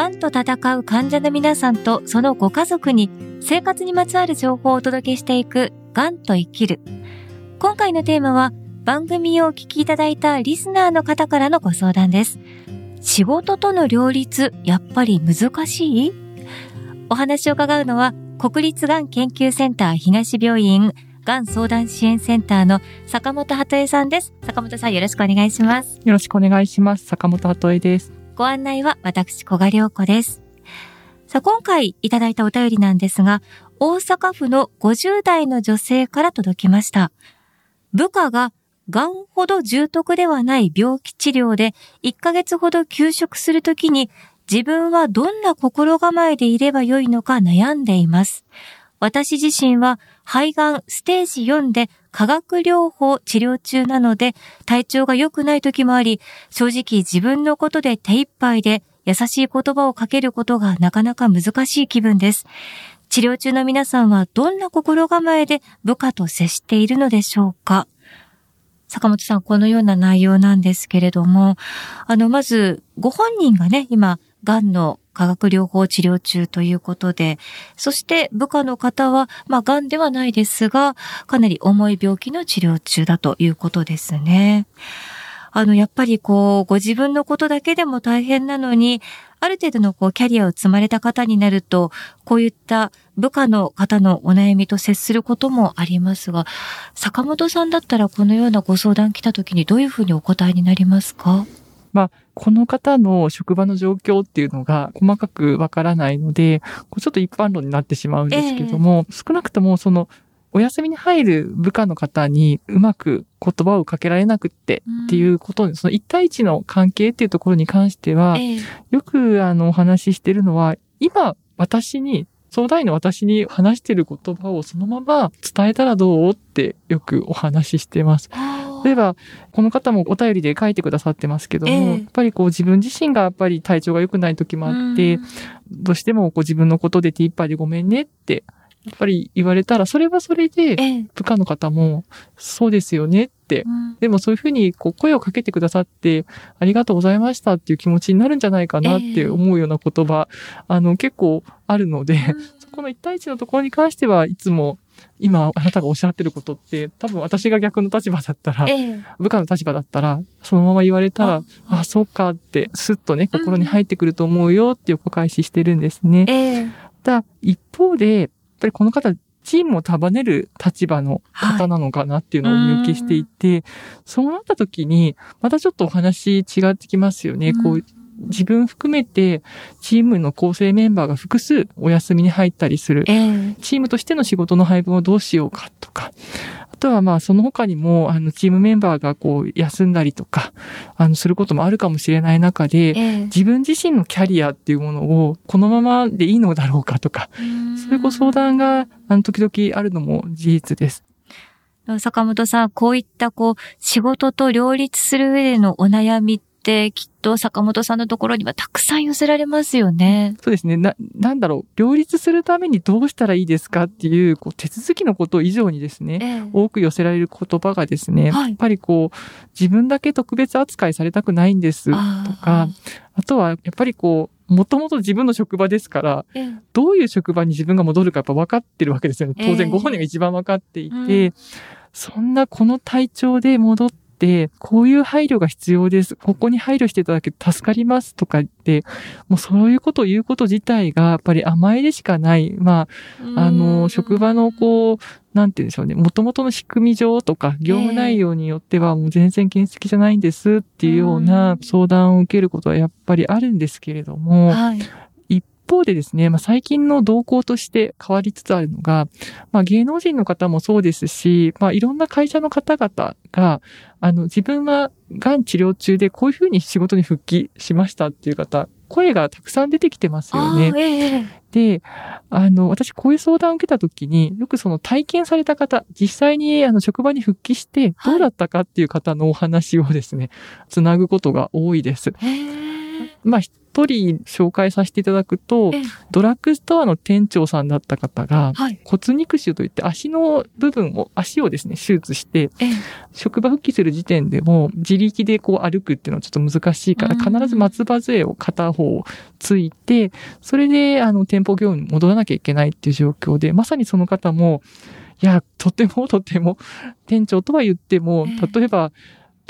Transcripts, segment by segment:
癌と戦う患者の皆さんとそのご家族に生活にまつわる情報をお届けしていく癌と生きる。今回のテーマは番組をお聞きいただいたリスナーの方からのご相談です。仕事との両立、やっぱり難しい？お話を伺うのは国立がん研究センター東病院がん相談支援センターの坂本鳩恵さんです。坂本さんよろしくお願いします。よろしくお願いします。坂本鳩恵です。ご案内は私、小賀良子です。さあ、今回いただいたお便りなんですが、大阪府の50代の女性から届きました。部下が癌ほど重篤ではない病気治療で1ヶ月ほど休職するときに自分はどんな心構えでいればよいのか悩んでいます。私自身は肺がんステージ4で化学療法治療中なので体調が良くない時もあり、正直自分のことで手一杯で優しい言葉をかけることがなかなか難しい気分です。治療中の皆さんはどんな心構えで部下と接しているのでしょうか？坂本さん、このような内容なんですけれども、あの、まず、ご本人がね、今、癌の化学療法治療中ということで、そして部下の方は、まあ、癌ではないですが、かなり重い病気の治療中だということですね。あの、やっぱりこう、ご自分のことだけでも大変なのに、ある程度のこう、キャリアを積まれた方になると、こういった部下の方のお悩みと接することもありますが、坂本さんだったらこのようなご相談来た時にどういうふうにお答えになりますか？まあ、この方の職場の状況っていうのが細かくわからないので、ちょっと一般論になってしまうんですけども、えー、少なくともその、お休みに入る部下の方にうまく言葉をかけられなくってっていうことで、うん、その一対一の関係っていうところに関しては、えー、よくあのお話ししてるのは、今私に相談員の私に話してる言葉をそのまま伝えたらどうってよくお話ししてます。例えば、この方もお便りで書いてくださってますけども、えー、やっぱりこう自分自身がやっぱり体調が良くない時もあって、どうしてもこう自分のことで手一杯でごめんねってやっぱり言われたら、それはそれで、部下の方も、そうですよねって、でもそういうふうにこう声をかけてくださって、ありがとうございましたっていう気持ちになるんじゃないかなって思うような言葉、あの、結構あるので、そこの一対一のところに関しては、いつも、今、あなたがおっしゃってることって、多分私が逆の立場だったら、部下の立場だったら、そのまま言われたら、あ、そうかって、スッとね、心に入ってくると思うよっていうお返ししてるんですね。ただ、一方で、ぱりこの方、チームを束ねる立場の方なのかなっていうのをお見受けしていて、はい、そうなった時に、またちょっとお話違ってきますよね。こう、自分含めて、チームの構成メンバーが複数お休みに入ったりする。えー、チームとしての仕事の配分をどうしようかとか、とはまあその他にも、あの、チームメンバーがこう、休んだりとか、あの、することもあるかもしれない中で、えー、自分自身のキャリアっていうものを、このままでいいのだろうかとか、そういうご相談が、あの、時々あるのも事実です。坂本さん、こういったこう、仕事と両立する上でのお悩みってきっと坂本さんのところにはたくさん寄せられますよね。そうですね。な、なんだろう。両立するためにどうしたらいいですかっていう、こう、手続きのこと以上にですね、ええ、多く寄せられる言葉がですね、はい、やっぱりこう、自分だけ特別扱いされたくないんですとか、あとはやっぱりこう、もともと自分の職場ですから、ええ、どういう職場に自分が戻るかやっぱ分かってるわけですよね。当然ご本人が一番分かっていて、えうん、そんなこの体調で戻って、こういう配慮が必要です。ここに配慮していただけて助かりますとか言って、もうそういうことを言うこと自体がやっぱり甘えでしかない。まあ、あの、職場のこう、なんて言うんでしょうね。もともとの仕組み上とか、業務内容によってはもう全然原石じゃないんですっていうような相談を受けることはやっぱりあるんですけれども、はい、方でですね、まあ、最近の動向として変わりつつあるのが、まあ、芸能人の方もそうですし、まあ、いろんな会社の方々が、あの、自分は癌治療中でこういうふうに仕事に復帰しましたっていう方、声がたくさん出てきてますよね。えー、で、あの、私こういう相談を受けた時に、よくその体験された方、実際にあの職場に復帰してどうだったかっていう方のお話をですね、つなぐことが多いです。まあ、取紹介させていただくとええ、ドラッグストアの店長さんだった方が、はい。骨肉腫といって足の部分を、足をですね、手術して、ええ。職場復帰する時点でも自力でこう歩くっていうのはちょっと難しいから、うん必ず松葉杖を片方ついて、それであの店舗業務に戻らなきゃいけないっていう状況で、まさにその方も、いや、とてもとても、店長とは言ってもええ、例えば、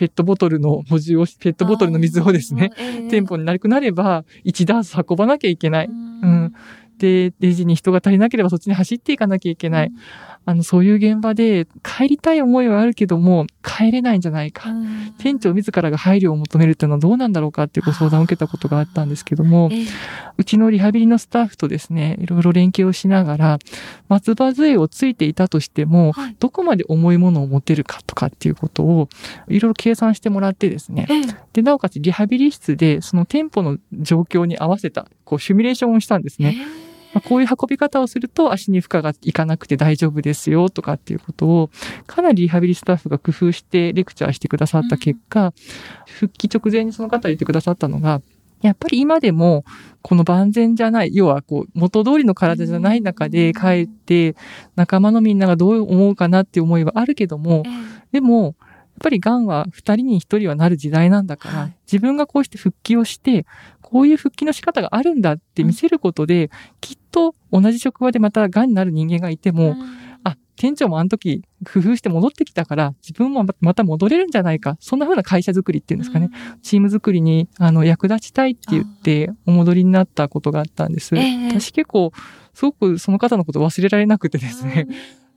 ペットボトルの補充をし、ペットボトルの水をですね。ええ店舗になくなれば、1ダース運ばなきゃいけない。うんで、レジに人が足りなければそっちに走っていかなきゃいけない。あの、そういう現場で帰りたい思いはあるけども、帰れないんじゃないか。うん。店長自らが配慮を求めるっていうのはどうなんだろうかっていうご相談を受けたことがあったんですけども、ええ。うちのリハビリのスタッフとですね、いろいろ連携をしながら、松葉杖をついていたとしても、はい。どこまで重いものを持てるかとかっていうことを、いろいろ計算してもらってですね、ええ。で、なおかつリハビリ室で、その店舗の状況に合わせた、こう、シミュレーションをしたんですね。まあ、こういう運び方をすると足に負荷がいかなくて大丈夫ですよとかっていうことを、かなりリハビリスタッフが工夫してレクチャーしてくださった結果、復帰直前にその方が言ってくださったのが、やっぱり今でも、この万全じゃない、要はこう、元通りの体じゃない中で帰って、仲間のみんながどう思うかなっていう思いはあるけども、え。でも、やっぱり癌は二人に一人はなる時代なんだから、はい。自分がこうして復帰をして、こういう復帰の仕方があるんだって見せることで、きっと同じ職場でまた癌になる人間がいてえも、うんあ、店長もあの時工夫して戻ってきたから、自分もまた戻れるんじゃないか。そんな風な会社づくりっていうんですかね。チーム作りに、あの、役立ちたいって言って、お戻りになったことがあったんです。ええ私結構、すごくその方のこと忘れられなくてですね。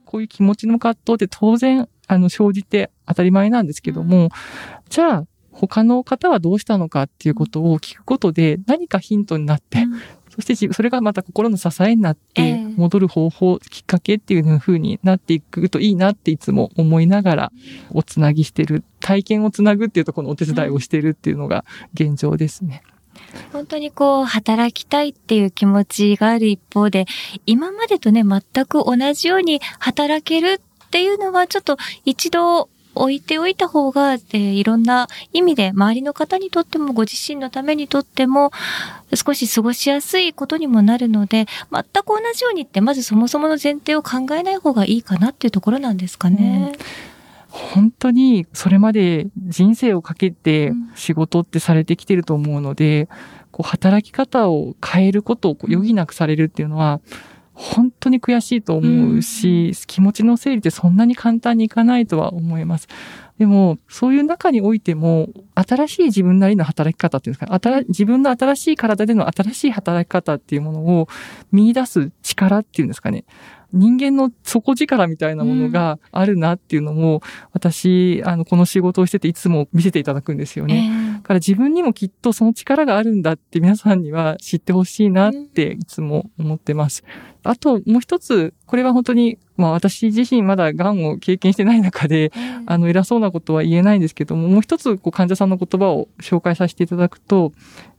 こういう気持ちの葛藤って当然、あの、生じて当たり前なんですけども、じゃあ、他の方はどうしたのかっていうことを聞くことで何かヒントになって、うんそして自それがまた心の支えになっえてえ、戻る方法、きっかけっていう風になっていくといいなっていつも思いながら、おつなぎしてる、体験をつなぐっていうところのお手伝いをしてるっていうのが現状ですね。本当にこう、働きたいっていう気持ちがある一方で、今までとね、全く同じように働けるっていうのは、ちょっと一度置いておいた方が、えーいろんな意味で、周りの方にとっても、ご自身のためにとっても、少し過ごしやすいことにもなるので、全く同じようにって、まずそもそもの前提を考えない方がいいかなっていうところなんですかね。本当にそれまで人生をかけてうん。仕事ってされてきてると思うので、こう働き方を変えることを余儀なくされるっていうのは、本当に悔しいと思うし、気持ちの整理ってそんなに簡単にいかないとは思います。でも、そういう中においても、新しい自分なりの働き方っていうんですか、新自分の新しい体での新しい働き方っていうものを見出す力っていうんですかね。人間の底力みたいなものがあるなっていうのも、私、あの、この仕事をしてていつも見せていただくんですよね。えだから自分にもきっとその力があるんだって皆さんには知ってほしいなっていつも思ってます。あともう一つ、これは本当に、まあ私自身まだ癌を経験してない中で、ーあの偉そうなことは言えないんですけども、もう一つこう患者さんの言葉を紹介させていただくと、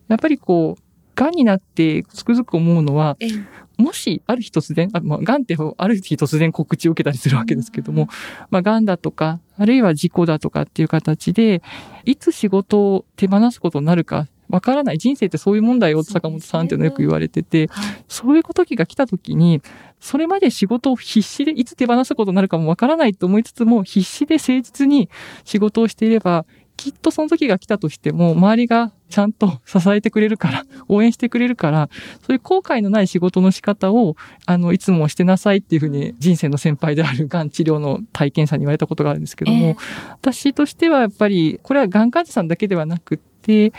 やっぱりこう、癌になってつくづく思うのは、えーもし、ある日突然、あまあ、癌ってある日突然告知を受けたりするわけですけども、まあ、癌だとか、あるいは事故だとかっていう形で、いつ仕事を手放すことになるか、わからない。人生ってそういう問題を坂本さんっていうのよく言われてて、はいそういう時が来た時に、それまで仕事を必死でいつ手放すことになるかもわからないと思いつつも、必死で誠実に仕事をしていれば、きっとその時が来たとしても、周りがちゃんと 支えてくれるから、応援してくれるから、そういう後悔のない仕事の仕方を、あの、いつもしてなさいっていうふうに、人生の先輩であるがん治療の体験者に言われたことがあるんですけども、えー私としてはやっぱり、これはがん患者さんだけではなくって、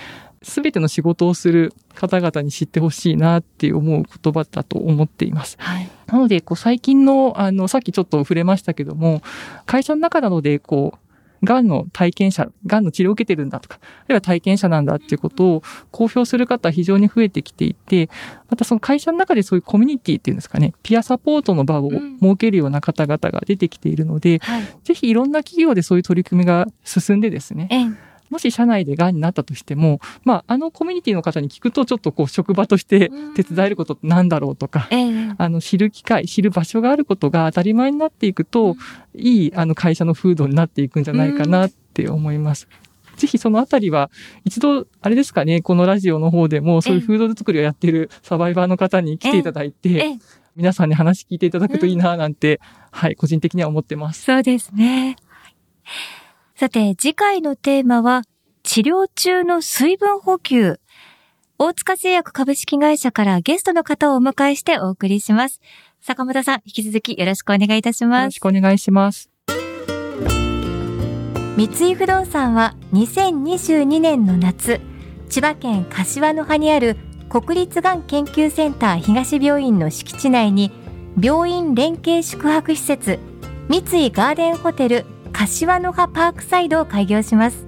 すべての仕事をする方々に知ってほしいなって思う言葉だと思っています。はい。なので、こう最近の、あの、さっきちょっと触れましたけども、会社の中などで、こう、がんの体験者、がんの治療を受けてるんだとか、あるいは体験者なんだっていうことを公表する方は非常に増えてきていて、またその会社の中でそういうコミュニティっていうんですかね、ピアサポートの場をうん設けるような方々が出てきているので、はい。ぜひいろんな企業でそういう取り組みが進んでですね、えーもし社内で癌になったとしても、まあ、あのコミュニティの方に聞くと、ちょっとこう、職場として手伝えることって何だろうとか、えーあの、知る機会、知る場所があることが当たり前になっていくと、いい、あの、会社の風土になっていくんじゃないかなって思います。ぜひそのあたりは、一度、あれですかね、このラジオの方でも、そういうフード作りをやっているサバイバーの方に来ていただいて、皆さんに話聞いていただくといいな、なんて、うん、はい、個人的には思ってます。そうですね。さて、次回のテーマは、治療中の水分補給。大塚製薬株式会社からゲストの方をお迎えしてお送りします。坂本さん、引き続きよろしくお願いいたします。よろしくお願いします。三井不動産は2022年の夏、千葉県柏の葉にある国立がん研究センター東病院の敷地内に病院連携宿泊施設三井ガーデンホテル柏の葉パークサイドを開業します。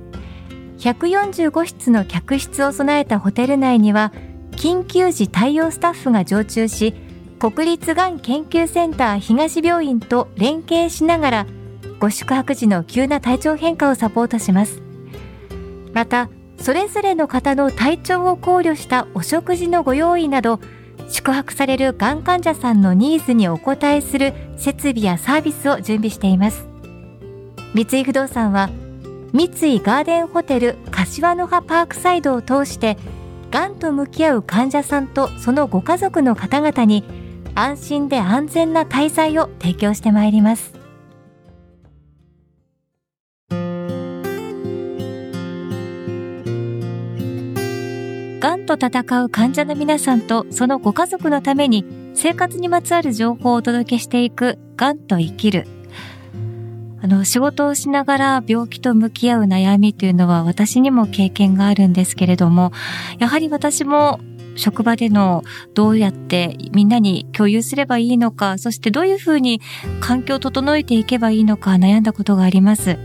145室の客室を備えたホテル内には緊急時対応スタッフが常駐し国立がん研究センター東病院と連携しながらご宿泊時の急な体調変化をサポートします。またそれぞれの方の体調を考慮したお食事のご用意など宿泊されるがん患者さんのニーズにお応えする設備やサービスを準備しています。三井不動産は三井ガーデンホテル柏の葉パークサイドを通してがんと向き合う患者さんとそのご家族の方々に安心で安全な滞在を提供してまいりますがんと戦う患者の皆さんとそのご家族のために生活にまつわる情報をお届けしていくがんと生きる。あの、仕事をしながら病気と向き合う悩みというのは私にも経験があるんですけれども、やはり私も職場でのどうやってみんなに共有すればいいのか、そしてどういうふうに環境を整えていけばいいのか悩んだことがあります。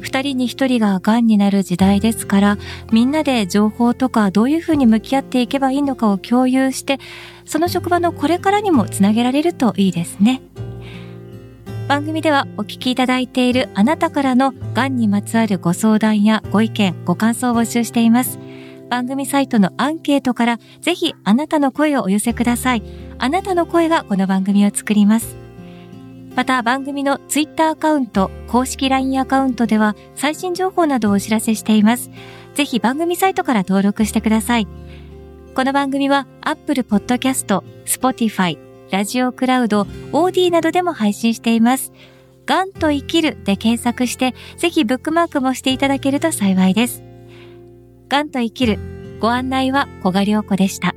二人に一人が癌になる時代ですから、みんなで情報とかどういうふうに向き合っていけばいいのかを共有して、その職場のこれからにもつなげられるといいですね。番組ではお聞きいただいているあなたからの癌にまつわるご相談やご意見、ご感想を募集しています。番組サイトのアンケートからぜひあなたの声をお寄せください。あなたの声がこの番組を作ります。また番組のツイッターアカウント、公式 LINE アカウントでは最新情報などをお知らせしています。ぜひ番組サイトから登録してください。この番組は Apple Podcast、Spotify、ラジオクラウド、OD などでも配信しています。ガンと生きるで検索して、ぜひブックマークもしていただけると幸いです。ガンと生きる、ご案内は小賀良子でした。